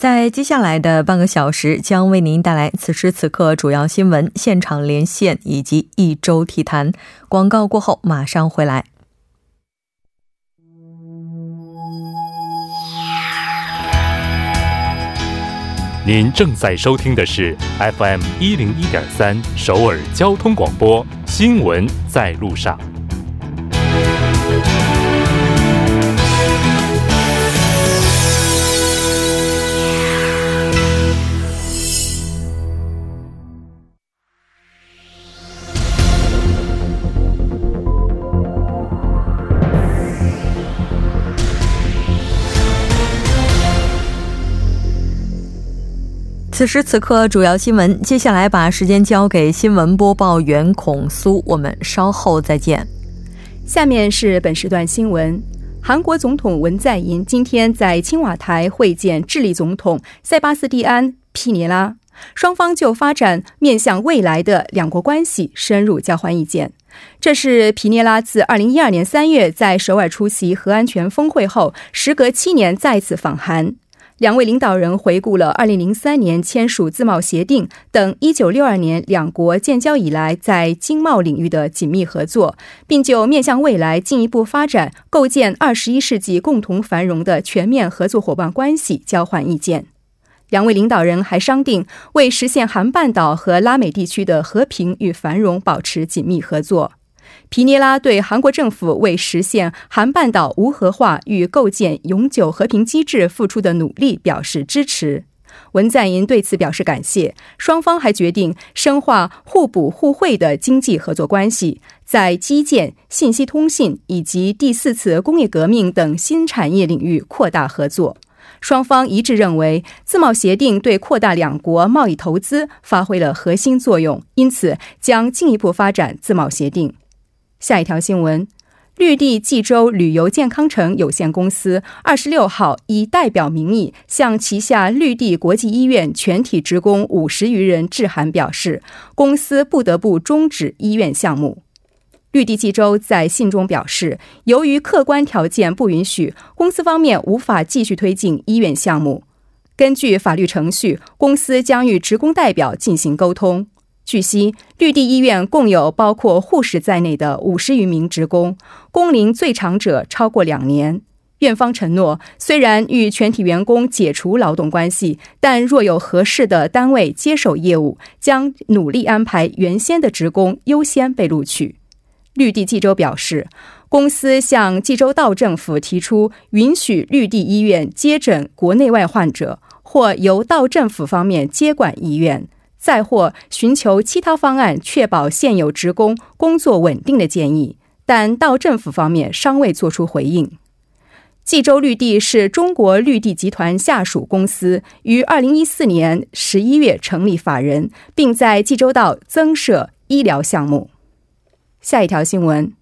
在接下来的半个小时，将为您带来此时此刻主要新闻现场连线以及一周体坛。广告过后，马上回来。您正在收听的是 FM 一零一点三首尔交通广播，新闻在路上。此时此刻，主要新闻。接下来把时间交给新闻播报员孔苏，我们稍后再见。下面是本时段新闻：韩国总统文在寅今天在青瓦台会见智利总统塞巴斯蒂安·皮尼拉，双方就发展面向未来的两国关系深入交换意见。这是皮涅拉自2012年3月在首尔出席核安全峰会后，时隔七年再次访韩。两位领导人回顾了2003年签署自贸协定等1962年两国建交以来在经贸领域的紧密合作，并就面向未来进一步发展、构建21世纪共同繁荣的全面合作伙伴关系交换意见。两位领导人还商定为实现韩半岛和拉美地区的和平与繁荣保持紧密合作。皮涅拉对韩国政府为实现韩半岛无核化与构建永久和平机制付出的努力表示支持。文在寅对此表示感谢。双方还决定深化互补互惠的经济合作关系，在基建、信息通信以及第四次工业革命等新产业领域扩大合作。双方一致认为，自贸协定对扩大两国贸易投资发挥了核心作用，因此将进一步发展自贸协定。下一条新闻：绿地济州旅游健康城有限公司二十六号以代表名义向旗下绿地国际医院全体职工五十余人致函，表示公司不得不终止医院项目。绿地济州在信中表示，由于客观条件不允许，公司方面无法继续推进医院项目。根据法律程序，公司将与职工代表进行沟通。据悉，绿地医院共有包括护士在内的五十余名职工，工龄最长者超过两年。院方承诺，虽然与全体员工解除劳动关系，但若有合适的单位接手业务，将努力安排原先的职工优先被录取。绿地济州表示，公司向济州道政府提出允许绿地医院接诊国内外患者，或由道政府方面接管医院。再或寻求其他方案，确保现有职工工作稳定的建议，但到政府方面尚未作出回应。济州绿地是中国绿地集团下属公司，于二零一四年十一月成立法人，并在济州道增设医疗项目。下一条新闻：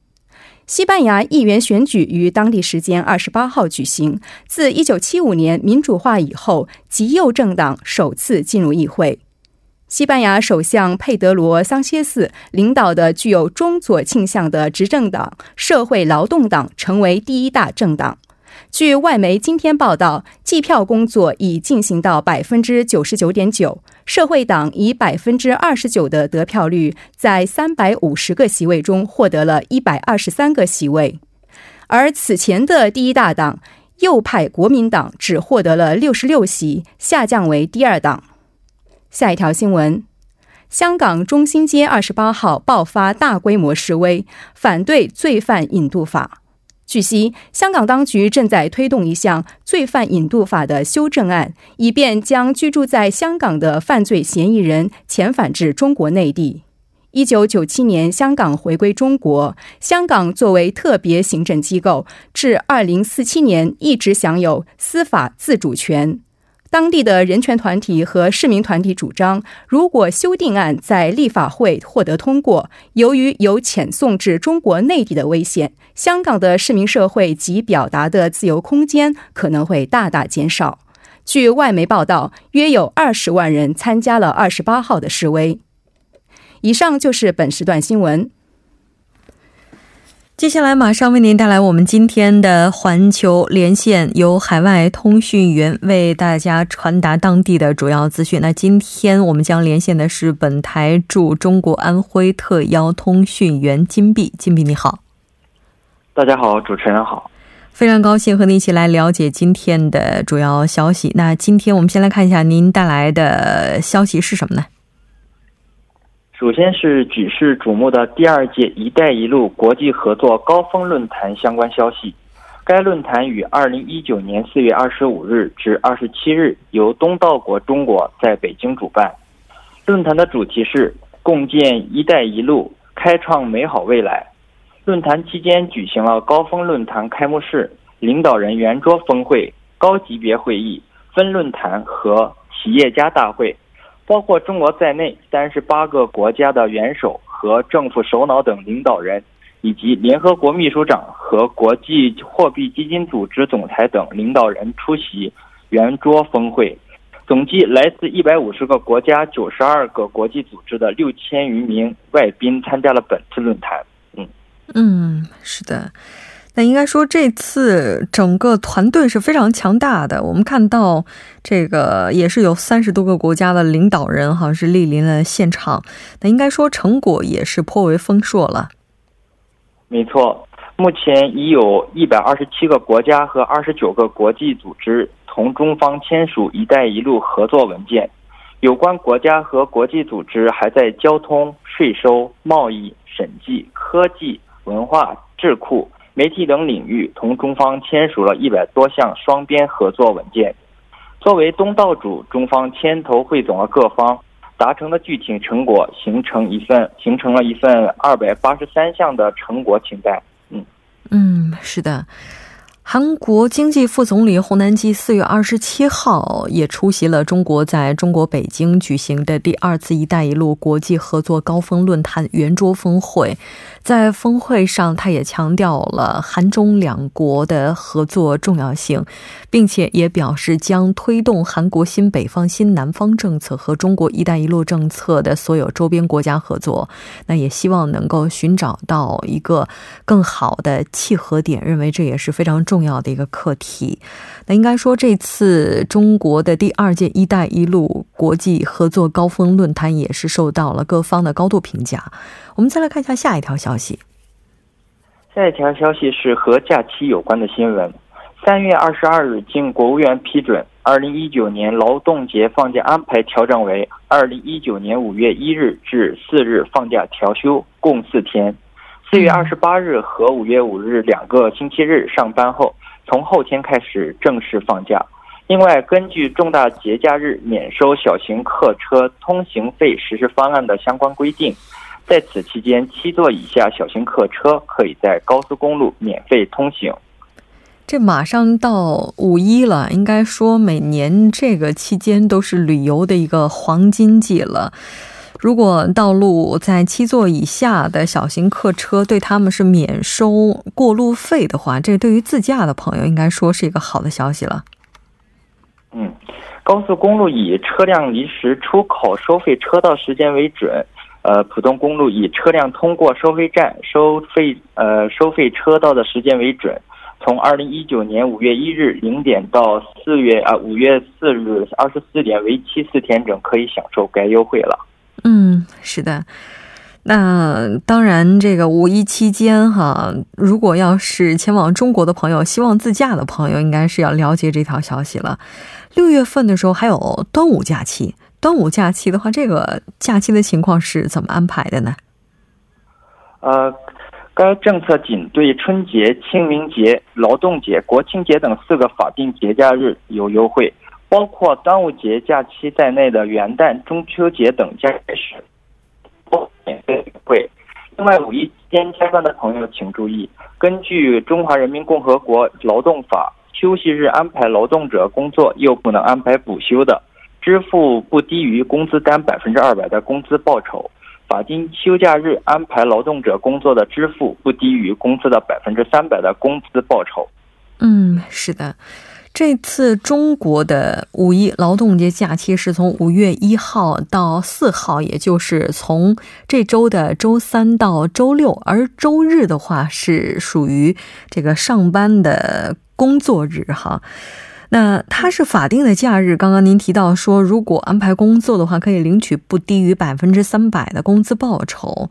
西班牙议员选举于当地时间二十八号举行，自一九七五年民主化以后，极右政党首次进入议会。西班牙首相佩德罗·桑切斯领导的具有中左倾向的执政党社会劳动党成为第一大政党。据外媒今天报道，计票工作已进行到百分之九十九点九，社会党以百分之二十九的得票率，在三百五十个席位中获得了一百二十三个席位，而此前的第一大党右派国民党只获得了六十六席，下降为第二党。下一条新闻：香港中心街二十八号爆发大规模示威，反对罪犯引渡法。据悉，香港当局正在推动一项罪犯引渡法的修正案，以便将居住在香港的犯罪嫌疑人遣返至中国内地。一九九七年，香港回归中国，香港作为特别行政机构，至二零四七年一直享有司法自主权。当地的人权团体和市民团体主张，如果修订案在立法会获得通过，由于有遣送至中国内地的危险，香港的市民社会及表达的自由空间可能会大大减少。据外媒报道，约有二十万人参加了二十八号的示威。以上就是本时段新闻。接下来马上为您带来我们今天的环球连线，由海外通讯员为大家传达当地的主要资讯。那今天我们将连线的是本台驻中国安徽特邀通讯员金碧。金碧你好，大家好，主持人好，非常高兴和您一起来了解今天的主要消息。那今天我们先来看一下您带来的消息是什么呢？首先是举世瞩目的第二届“一带一路”国际合作高峰论坛相关消息。该论坛于二零一九年四月二十五日至二十七日由东道国中国在北京主办。论坛的主题是“共建‘一带一路’，开创美好未来”。论坛期间举行了高峰论坛开幕式、领导人圆桌峰会、高级别会议、分论坛和企业家大会。包括中国在内，三十八个国家的元首和政府首脑等领导人，以及联合国秘书长和国际货币基金组织总裁等领导人出席圆桌峰会。总计来自一百五十个国家、九十二个国际组织的六千余名外宾参加了本次论坛。嗯嗯，是的。那应该说，这次整个团队是非常强大的。我们看到，这个也是有三十多个国家的领导人，好像是莅临了现场。那应该说，成果也是颇为丰硕了。没错，目前已有一百二十七个国家和二十九个国际组织同中方签署“一带一路”合作文件。有关国家和国际组织还在交通、税收、贸易、审计、科技、文化、智库。媒体等领域同中方签署了一百多项双边合作文件。作为东道主，中方牵头汇总了各方达成的具体成果，形成一份形成了一份二百八十三项的成果清单。嗯嗯，是的。韩国经济副总理洪南基四月二十七号也出席了中国在中国北京举行的第二次“一带一路”国际合作高峰论坛圆桌峰会。在峰会上，他也强调了韩中两国的合作重要性，并且也表示将推动韩国新北方、新南方政策和中国“一带一路”政策的所有周边国家合作。那也希望能够寻找到一个更好的契合点，认为这也是非常重重要的一个课题。那应该说，这次中国的第二届“一带一路”国际合作高峰论坛也是受到了各方的高度评价。我们再来看一下下一条消息。下一条消息是和假期有关的新闻。三月二十二日，经国务院批准，二零一九年劳动节放假安排调整为二零一九年五月一日至四日放假调休，共四天。四月二十八日和五月五日两个星期日上班后，从后天开始正式放假。另外，根据重大节假日免收小型客车通行费实施方案的相关规定。在此期间，七座以下小型客车可以在高速公路免费通行。这马上到五一了，应该说每年这个期间都是旅游的一个黄金季了。如果道路在七座以下的小型客车对他们是免收过路费的话，这对于自驾的朋友应该说是一个好的消息了。嗯，高速公路以车辆临时出口收费车道时间为准。呃，普通公路以车辆通过收费站收费呃收费车道的时间为准，从二零一九年五月一日零点到四月啊五月四日二十四点，为期四天整，可以享受该优惠了。嗯，是的。那当然，这个五一期间哈，如果要是前往中国的朋友，希望自驾的朋友，应该是要了解这条消息了。六月份的时候还有端午假期。端午假期的话，这个假期的情况是怎么安排的呢？呃，该政策仅对春节、清明节、劳动节、国庆节等四个法定节假日有优惠，包括端午节假期在内的元旦、中秋节等假日不免费优惠。另外，五一期间加班的朋友请注意，根据《中华人民共和国劳动法》。休息日安排劳动者工作又不能安排补休的，支付不低于工资单百分之二百的工资报酬；法定休假日安排劳动者工作的，支付不低于工资的百分之三百的工资报酬。嗯，是的。这次中国的五一劳动节假期是从五月一号到四号，也就是从这周的周三到周六，而周日的话是属于这个上班的工作日哈。那它是法定的假日，刚刚您提到说，如果安排工作的话，可以领取不低于百分之三百的工资报酬。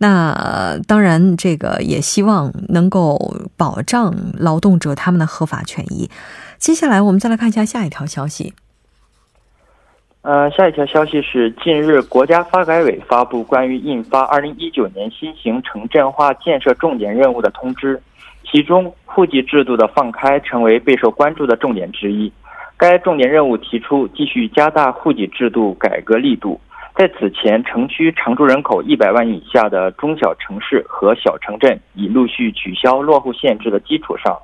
那当然，这个也希望能够保障劳动者他们的合法权益。接下来，我们再来看一下下一条消息。呃，下一条消息是，近日国家发改委发布关于印发二零一九年新型城镇化建设重点任务的通知，其中户籍制度的放开成为备受关注的重点之一。该重点任务提出，继续加大户籍制度改革力度，在此前城区常住人口一百万以下的中小城市和小城镇已陆续取消落户限制的基础上。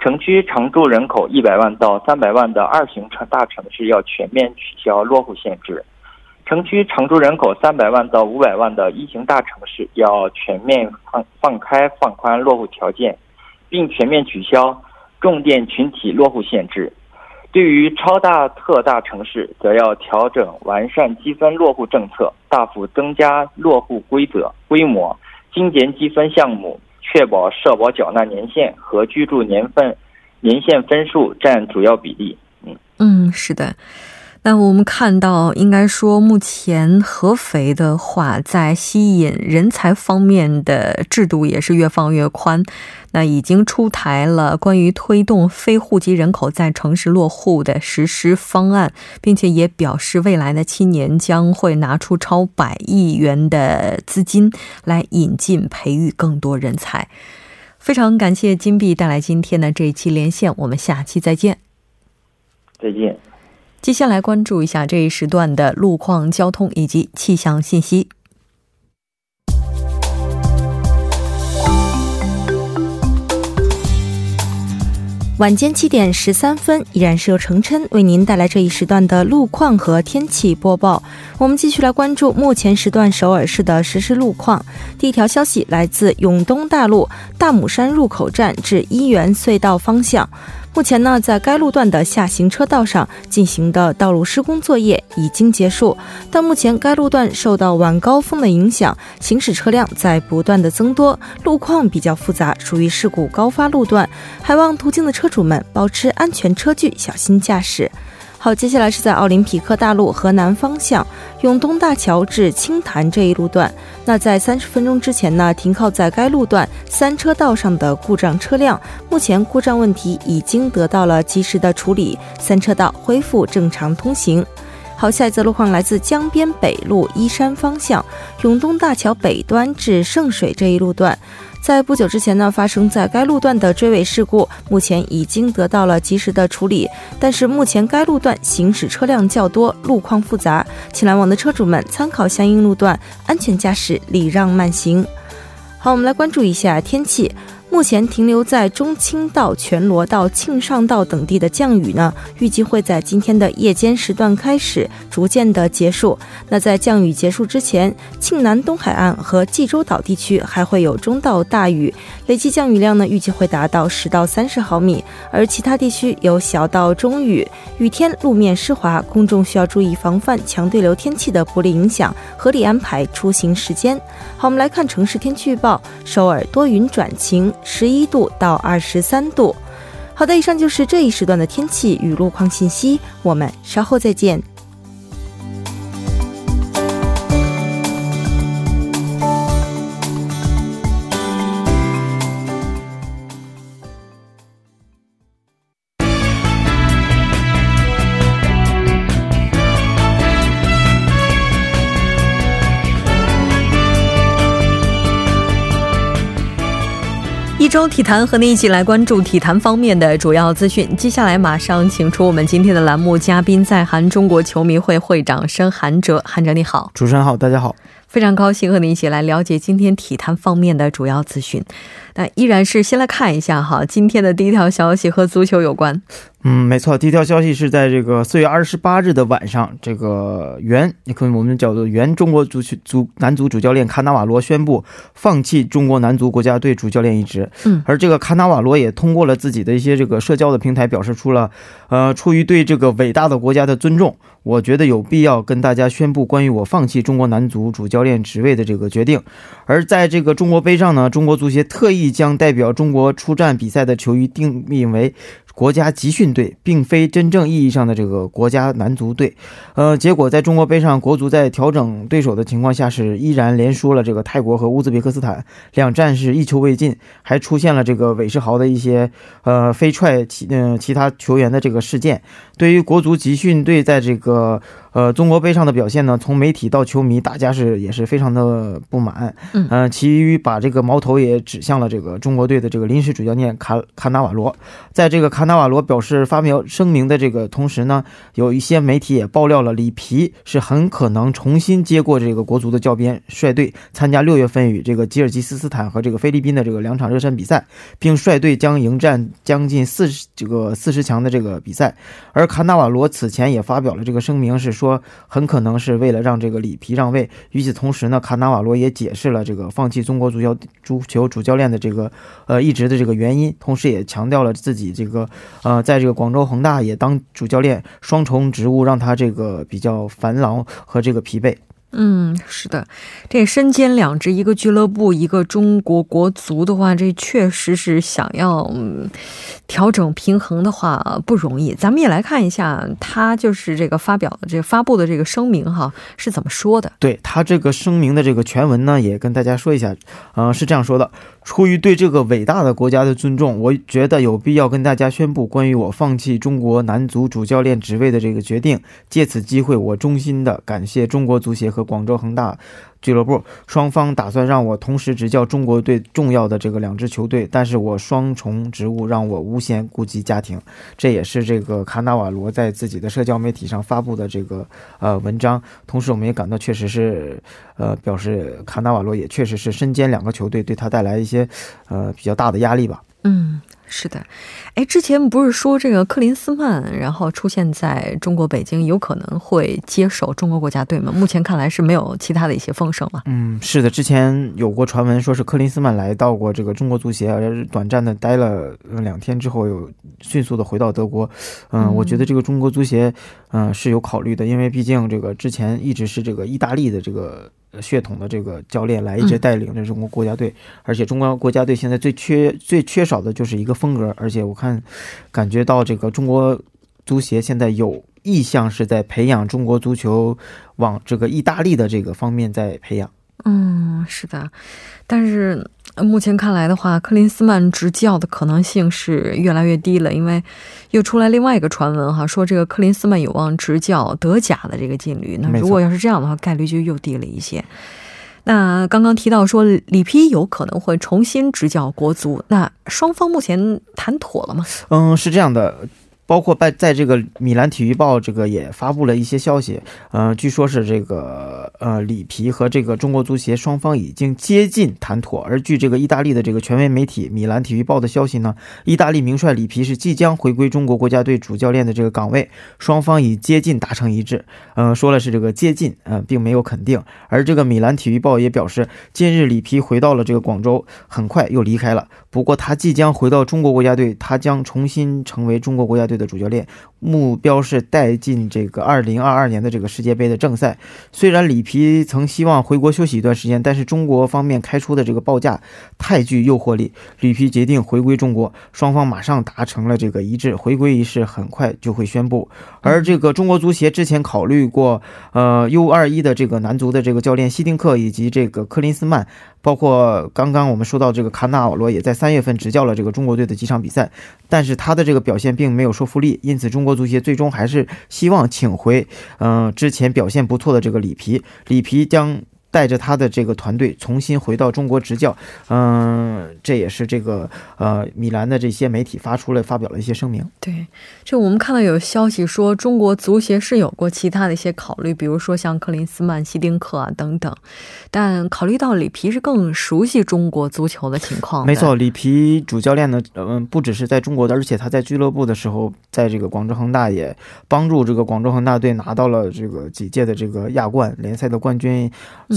城区常住人口一百万到三百万的二型城大城市要全面取消落户限制，城区常住人口三百万到五百万的一型大城市要全面放放开放宽落户条件，并全面取消重点群体落户限制。对于超大特大城市，则要调整完善积分落户政策，大幅增加落户规则规模，精简积分项目。确保社保缴纳年限和居住年份、年限分数占主要比例。嗯嗯，是的。那我们看到，应该说，目前合肥的话，在吸引人才方面的制度也是越放越宽。那已经出台了关于推动非户籍人口在城市落户的实施方案，并且也表示未来的七年将会拿出超百亿元的资金来引进培育更多人才。非常感谢金币带来今天的这一期连线，我们下期再见。再见。接下来关注一下这一时段的路况、交通以及气象信息。晚间七点十三分，依然是由程琛为您带来这一时段的路况和天气播报。我们继续来关注目前时段首尔市的实时路况。第一条消息来自永东大路大姆山入口站至一元隧道方向。目前呢，在该路段的下行车道上进行的道路施工作业已经结束，但目前该路段受到晚高峰的影响，行驶车辆在不断的增多，路况比较复杂，属于事故高发路段，还望途经的车主们保持安全车距，小心驾驶。好，接下来是在奥林匹克大路河南方向永东大桥至青潭这一路段。那在三十分钟之前呢，停靠在该路段三车道上的故障车辆，目前故障问题已经得到了及时的处理，三车道恢复正常通行。好，下一则路况来自江边北路依山方向永东大桥北端至圣水这一路段。在不久之前呢，发生在该路段的追尾事故，目前已经得到了及时的处理。但是目前该路段行驶车辆较多，路况复杂，请来往的车主们参考相应路段，安全驾驶，礼让慢行。好，我们来关注一下天气。目前停留在中青道、全罗道、庆尚道等地的降雨呢，预计会在今天的夜间时段开始逐渐的结束。那在降雨结束之前，庆南东海岸和济州岛地区还会有中到大雨，累计降雨量呢预计会达到十到三十毫米，而其他地区有小到中雨。雨天路面湿滑，公众需要注意防范强对流天气的不利影响，合理安排出行时间。好，我们来看城市天气预报：首尔多云转晴。十一度到二十三度。好的，以上就是这一时段的天气与路况信息。我们稍后再见。周体坛和您一起来关注体坛方面的主要资讯。接下来马上请出我们今天的栏目嘉宾，在韩中国球迷会会长申韩哲。韩哲你好，主持人好，大家好。非常高兴和您一起来了解今天体坛方面的主要资讯。那依然是先来看一下哈，今天的第一条消息和足球有关。嗯，没错，第一条消息是在这个四月二十八日的晚上，这个原，你可我们叫做原中国足球足男足主教练卡纳瓦罗宣布放弃中国男足国家队主教练一职。嗯，而这个卡纳瓦罗也通过了自己的一些这个社交的平台，表示出了，呃，出于对这个伟大的国家的尊重，我觉得有必要跟大家宣布关于我放弃中国男足主教教练职位的这个决定。而在这个中国杯上呢，中国足协特意将代表中国出战比赛的球衣定名为。国家集训队并非真正意义上的这个国家男足队，呃，结果在中国杯上，国足在调整对手的情况下是依然连输了这个泰国和乌兹别克斯坦，两战是一球未进，还出现了这个韦世豪的一些呃飞踹其嗯其他球员的这个事件。对于国足集训队在这个呃中国杯上的表现呢，从媒体到球迷，大家是也是非常的不满，嗯，其余把这个矛头也指向了这个中国队的这个临时主教练卡卡纳瓦罗，在这个卡。纳瓦罗表示，发表声明的这个同时呢，有一些媒体也爆料了，里皮是很可能重新接过这个国足的教鞭，率队参加六月份与这个吉尔吉斯斯坦和这个菲律宾的这个两场热身比赛，并率队将迎战将近四十这个四十强的这个比赛。而卡纳瓦罗此前也发表了这个声明，是说很可能是为了让这个里皮让位。与此同时呢，卡纳瓦罗也解释了这个放弃中国足球足球主教练的这个呃一直的这个原因，同时也强调了自己这个。呃，在这个广州恒大也当主教练，双重职务让他这个比较繁劳和这个疲惫。嗯，是的，这身兼两职，一个俱乐部，一个中国国足的话，这确实是想要调整平衡的话不容易。咱们也来看一下，他就是这个发表的这发布的这个声明哈是怎么说的？对他这个声明的这个全文呢，也跟大家说一下，呃，是这样说的。出于对这个伟大的国家的尊重，我觉得有必要跟大家宣布关于我放弃中国男足主教练职位的这个决定。借此机会，我衷心的感谢中国足协和广州恒大。俱乐部双方打算让我同时执教中国队重要的这个两支球队，但是我双重职务让我无限顾及家庭。这也是这个卡纳瓦罗在自己的社交媒体上发布的这个呃文章。同时，我们也感到确实是呃表示卡纳瓦罗也确实是身兼两个球队，对他带来一些呃比较大的压力吧。嗯。是的，哎，之前不是说这个克林斯曼，然后出现在中国北京，有可能会接手中国国家队吗？目前看来是没有其他的一些风声了。嗯，是的，之前有过传闻说是克林斯曼来到过这个中国足协，而短暂的待了两天之后，又迅速的回到德国。嗯，我觉得这个中国足协，嗯，是有考虑的，因为毕竟这个之前一直是这个意大利的这个。血统的这个教练来一直带领着中国国家队，而且中国国家队现在最缺、最缺少的就是一个风格。而且我看，感觉到这个中国足协现在有意向是在培养中国足球往这个意大利的这个方面在培养。嗯，是的，但是。目前看来的话，克林斯曼执教的可能性是越来越低了，因为又出来另外一个传闻哈，说这个克林斯曼有望执教德甲的这个劲旅。那如果要是这样的话，概率就又低了一些。那刚刚提到说里皮有可能会重新执教国足，那双方目前谈妥了吗？嗯，是这样的。包括在在这个米兰体育报这个也发布了一些消息，呃，据说是这个呃里皮和这个中国足协双方已经接近谈妥。而据这个意大利的这个权威媒体米兰体育报的消息呢，意大利名帅里皮是即将回归中国国家队主教练的这个岗位，双方已接近达成一致。嗯，说了是这个接近，嗯，并没有肯定。而这个米兰体育报也表示，近日里皮回到了这个广州，很快又离开了。不过他即将回到中国国家队，他将重新成为中国国家队的主教练，目标是带进这个2022年的这个世界杯的正赛。虽然里皮曾希望回国休息一段时间，但是中国方面开出的这个报价太具诱惑力，里皮决定回归中国。双方马上达成了这个一致，回归仪式很快就会宣布。而这个中国足协之前考虑过，呃，U21 的这个男足的这个教练希丁克以及这个克林斯曼。包括刚刚我们说到这个卡纳瓦罗也在三月份执教了这个中国队的几场比赛，但是他的这个表现并没有说服力，因此中国国足协最终还是希望请回，嗯，之前表现不错的这个里皮。里皮将带着他的这个团队重新回到中国执教。嗯，这也是这个呃米兰的这些媒体发出了发表了一些声明。对，这我们看到有消息说，中国足协是有过其他的一些考虑，比如说像克林斯曼、希丁克啊等等。但考虑到里皮是更熟悉中国足球的情况，没错，里皮主教练呢，嗯，不只是在中国的，而且他在俱乐部的时候，在这个广州恒大也帮助这个广州恒大队拿到了这个几届的这个亚冠联赛的冠军。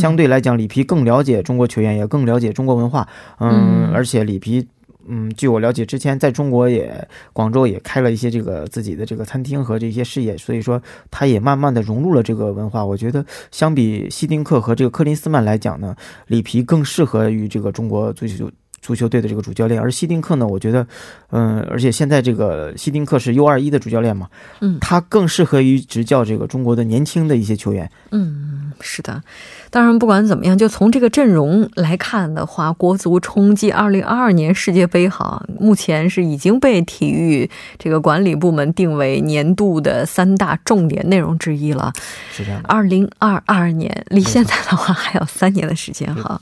相对来讲，里皮更了解中国球员，也更了解中国文化。嗯，而且里皮。嗯，据我了解，之前在中国也广州也开了一些这个自己的这个餐厅和这些事业，所以说他也慢慢的融入了这个文化。我觉得相比希丁克和这个克林斯曼来讲呢，里皮更适合于这个中国足球足球队的这个主教练。而希丁克呢，我觉得，嗯，而且现在这个希丁克是 U 二一的主教练嘛，嗯，他更适合于执教这个中国的年轻的一些球员。嗯，是的。当然，不管怎么样，就从这个阵容来看的话，国足冲击二零二二年世界杯，哈，目前是已经被体育这个管理部门定为年度的三大重点内容之一了。是这样。二零二二年离现在的话还有三年的时间，哈，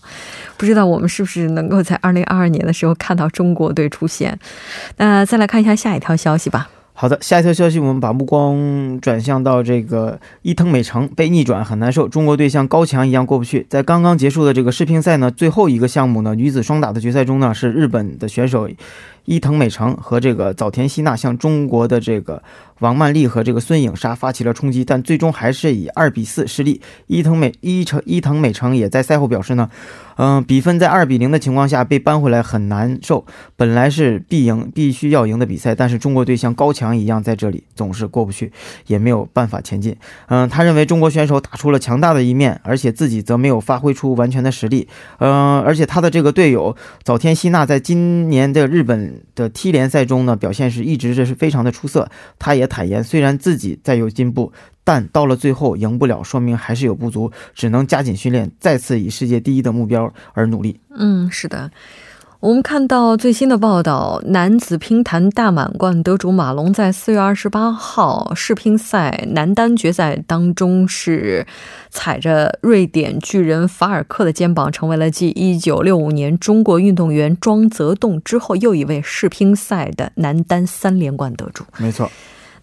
不知道我们是不是能够在二零二二年的时候看到中国队出现？那再来看一下下一条消息吧。好的，下一条消息，我们把目光转向到这个伊藤美诚被逆转很难受，中国队像高墙一样过不去。在刚刚结束的这个世乒赛呢，最后一个项目呢，女子双打的决赛中呢，是日本的选手伊藤美诚和这个早田希娜向中国的这个。王曼丽和这个孙颖莎发起了冲击，但最终还是以二比四失利。伊藤美伊诚伊藤美诚也在赛后表示呢，嗯，比分在二比零的情况下被扳回来很难受。本来是必赢、必须要赢的比赛，但是中国队像高墙一样在这里总是过不去，也没有办法前进。嗯，他认为中国选手打出了强大的一面，而且自己则没有发挥出完全的实力。嗯，而且他的这个队友早田希娜在今年的日本的 T 联赛中呢，表现是一直这是非常的出色。他也。坦言，虽然自己再有进步，但到了最后赢不了，说明还是有不足，只能加紧训练，再次以世界第一的目标而努力。嗯，是的。我们看到最新的报道，男子乒坛大满贯得主马龙在四月二十八号世乒赛男单决赛当中是踩着瑞典巨人法尔克的肩膀，成为了继一九六五年中国运动员庄则栋之后又一位世乒赛的男单三连冠得主。没错。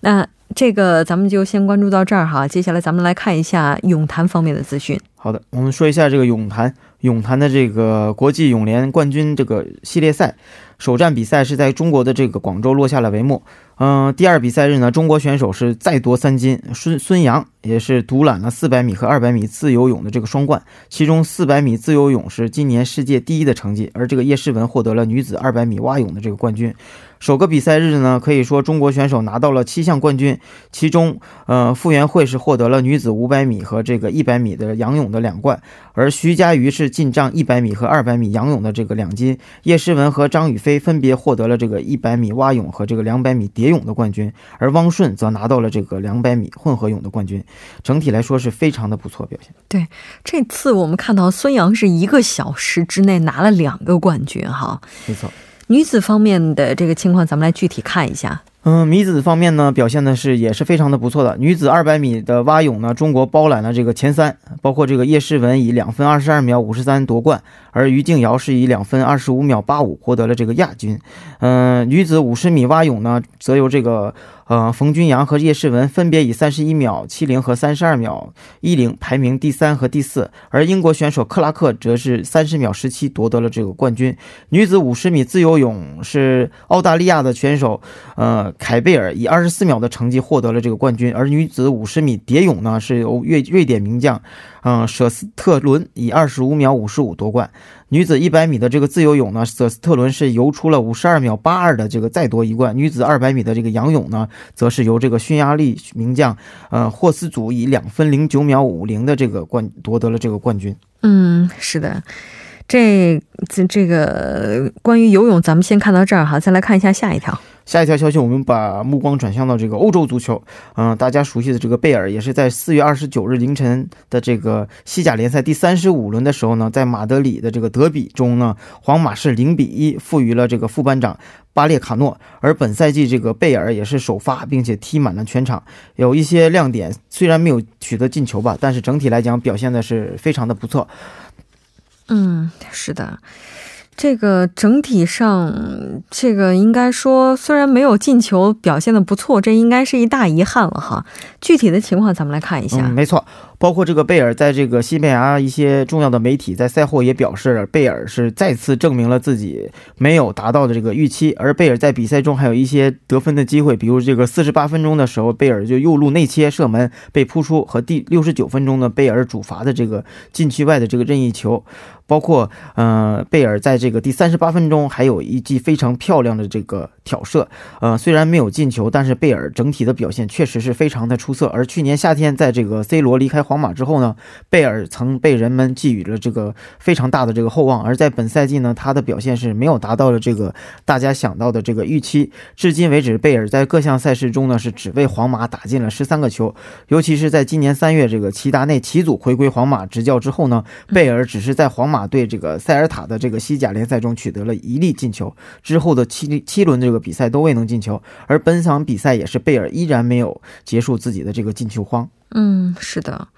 那这个咱们就先关注到这儿哈，接下来咱们来看一下泳坛方面的资讯。好的，我们说一下这个泳坛，泳坛的这个国际泳联冠军这个系列赛首战比赛是在中国的这个广州落下了帷幕。嗯，第二比赛日呢，中国选手是再夺三金，孙孙杨也是独揽了400米和200米自由泳的这个双冠，其中400米自由泳是今年世界第一的成绩，而这个叶诗文获得了女子200米蛙泳的这个冠军。首个比赛日呢，可以说中国选手拿到了七项冠军，其中，呃，傅园慧是获得了女子五百米和这个一百米的仰泳的两冠，而徐嘉余是进账一百米和二百米仰泳的这个两金，叶诗文和张雨霏分别获得了这个一百米蛙泳和这个两百米蝶泳的冠军，而汪顺则拿到了这个两百米混合泳的冠军，整体来说是非常的不错表现。对，这次我们看到孙杨是一个小时之内拿了两个冠军，哈，没错。女子方面的这个情况，咱们来具体看一下。嗯，女子方面呢，表现的是也是非常的不错的。女子二百米的蛙泳呢，中国包揽了这个前三，包括这个叶诗文以两分二十二秒五十三夺冠，而于静瑶是以两分二十五秒八五获得了这个亚军。嗯，女子五十米蛙泳呢，则由这个。呃，冯君阳和叶诗文分别以三十一秒七零和三十二秒一零排名第三和第四，而英国选手克拉克则是三十秒十七夺得了这个冠军。女子五十米自由泳是澳大利亚的选手，呃，凯贝尔以二十四秒的成绩获得了这个冠军，而女子五十米蝶泳呢是由瑞瑞典名将。嗯，舍斯特伦以二十五秒五十五夺冠。女子一百米的这个自由泳呢，舍斯特伦是游出了五十二秒八二的这个再夺一冠。女子二百米的这个仰泳呢，则是由这个匈牙利名将呃霍斯祖以两分零九秒五零的这个冠夺得了这个冠军。嗯，是的，这这这个关于游泳，咱们先看到这儿哈，再来看一下下一条。下一条消息，我们把目光转向到这个欧洲足球。嗯，大家熟悉的这个贝尔，也是在四月二十九日凌晨的这个西甲联赛第三十五轮的时候呢，在马德里的这个德比中呢，皇马是零比一负于了这个副班长巴列卡诺。而本赛季这个贝尔也是首发，并且踢满了全场，有一些亮点，虽然没有取得进球吧，但是整体来讲表现的是非常的不错。嗯，是的。这个整体上，这个应该说虽然没有进球，表现的不错，这应该是一大遗憾了哈。具体的情况咱们来看一下。没错。包括这个贝尔在这个西班牙一些重要的媒体在赛后也表示，贝尔是再次证明了自己没有达到的这个预期。而贝尔在比赛中还有一些得分的机会，比如这个四十八分钟的时候，贝尔就右路内切射门被扑出，和第六十九分钟的贝尔主罚的这个禁区外的这个任意球。包括，呃，贝尔在这个第三十八分钟还有一记非常漂亮的这个挑射，呃，虽然没有进球，但是贝尔整体的表现确实是非常的出色。而去年夏天，在这个 C 罗离开皇马之后呢，贝尔曾被人们寄予了这个非常大的这个厚望。而在本赛季呢，他的表现是没有达到了这个大家想到的这个预期。至今为止，贝尔在各项赛事中呢是只为皇马打进了十三个球，尤其是在今年三月这个齐达内齐祖回归皇马执教之后呢，贝尔只是在皇马。对这个塞尔塔的这个西甲联赛中取得了一粒进球，之后的七七轮这个比赛都未能进球，而本场比赛也是贝尔依然没有结束自己的这个进球荒。嗯，是的，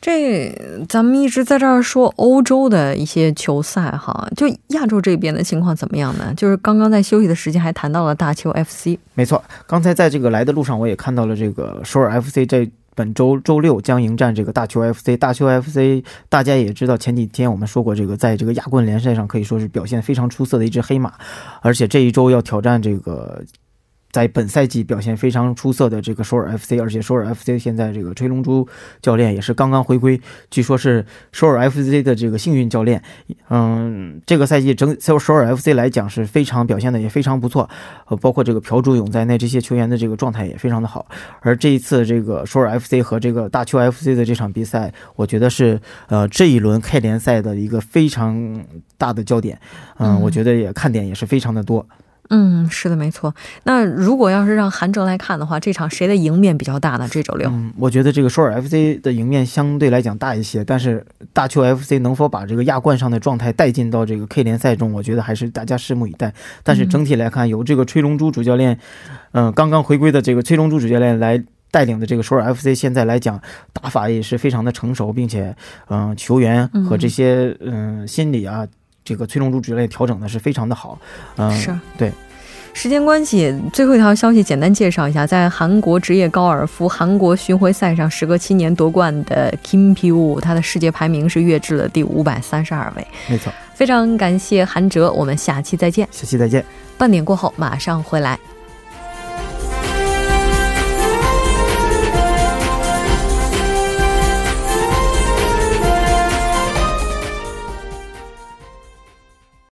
这咱们一直在这儿说欧洲的一些球赛哈，就亚洲这边的情况怎么样呢？就是刚刚在休息的时间还谈到了大邱 FC，没错，刚才在这个来的路上我也看到了这个首尔 FC 在。本周周六将迎战这个大邱 FC，大邱 FC 大家也知道，前几天我们说过，这个在这个亚冠联赛上可以说是表现非常出色的一支黑马，而且这一周要挑战这个。在本赛季表现非常出色的这个首尔 FC，而且首尔 FC 现在这个崔龙珠教练也是刚刚回归，据说是首尔 FC 的这个幸运教练。嗯，这个赛季整首首尔 FC 来讲是非常表现的也非常不错，呃，包括这个朴柱勇在内，这些球员的这个状态也非常的好。而这一次这个首尔 FC 和这个大邱 FC 的这场比赛，我觉得是呃这一轮 K 联赛的一个非常大的焦点。嗯，我觉得也看点也是非常的多。嗯，是的，没错。那如果要是让韩哲来看的话，这场谁的赢面比较大呢？这周六，嗯，我觉得这个首尔 FC 的赢面相对来讲大一些，但是大邱 FC 能否把这个亚冠上的状态带进到这个 K 联赛中，我觉得还是大家拭目以待。但是整体来看，由这个崔龙珠主教练，嗯，刚刚回归的这个崔龙珠主教练来带领的这个首尔 FC，现在来讲打法也是非常的成熟，并且，嗯，球员和这些嗯心理啊。这个崔龙珠之类调整的是非常的好，嗯，是对。时间关系，最后一条消息简单介绍一下，在韩国职业高尔夫韩国巡回赛上，时隔七年夺冠的 Kim Pyu，他的世界排名是跃至了第五百三十二位。没错，非常感谢韩哲，我们下期再见。下期再见。半点过后马上回来。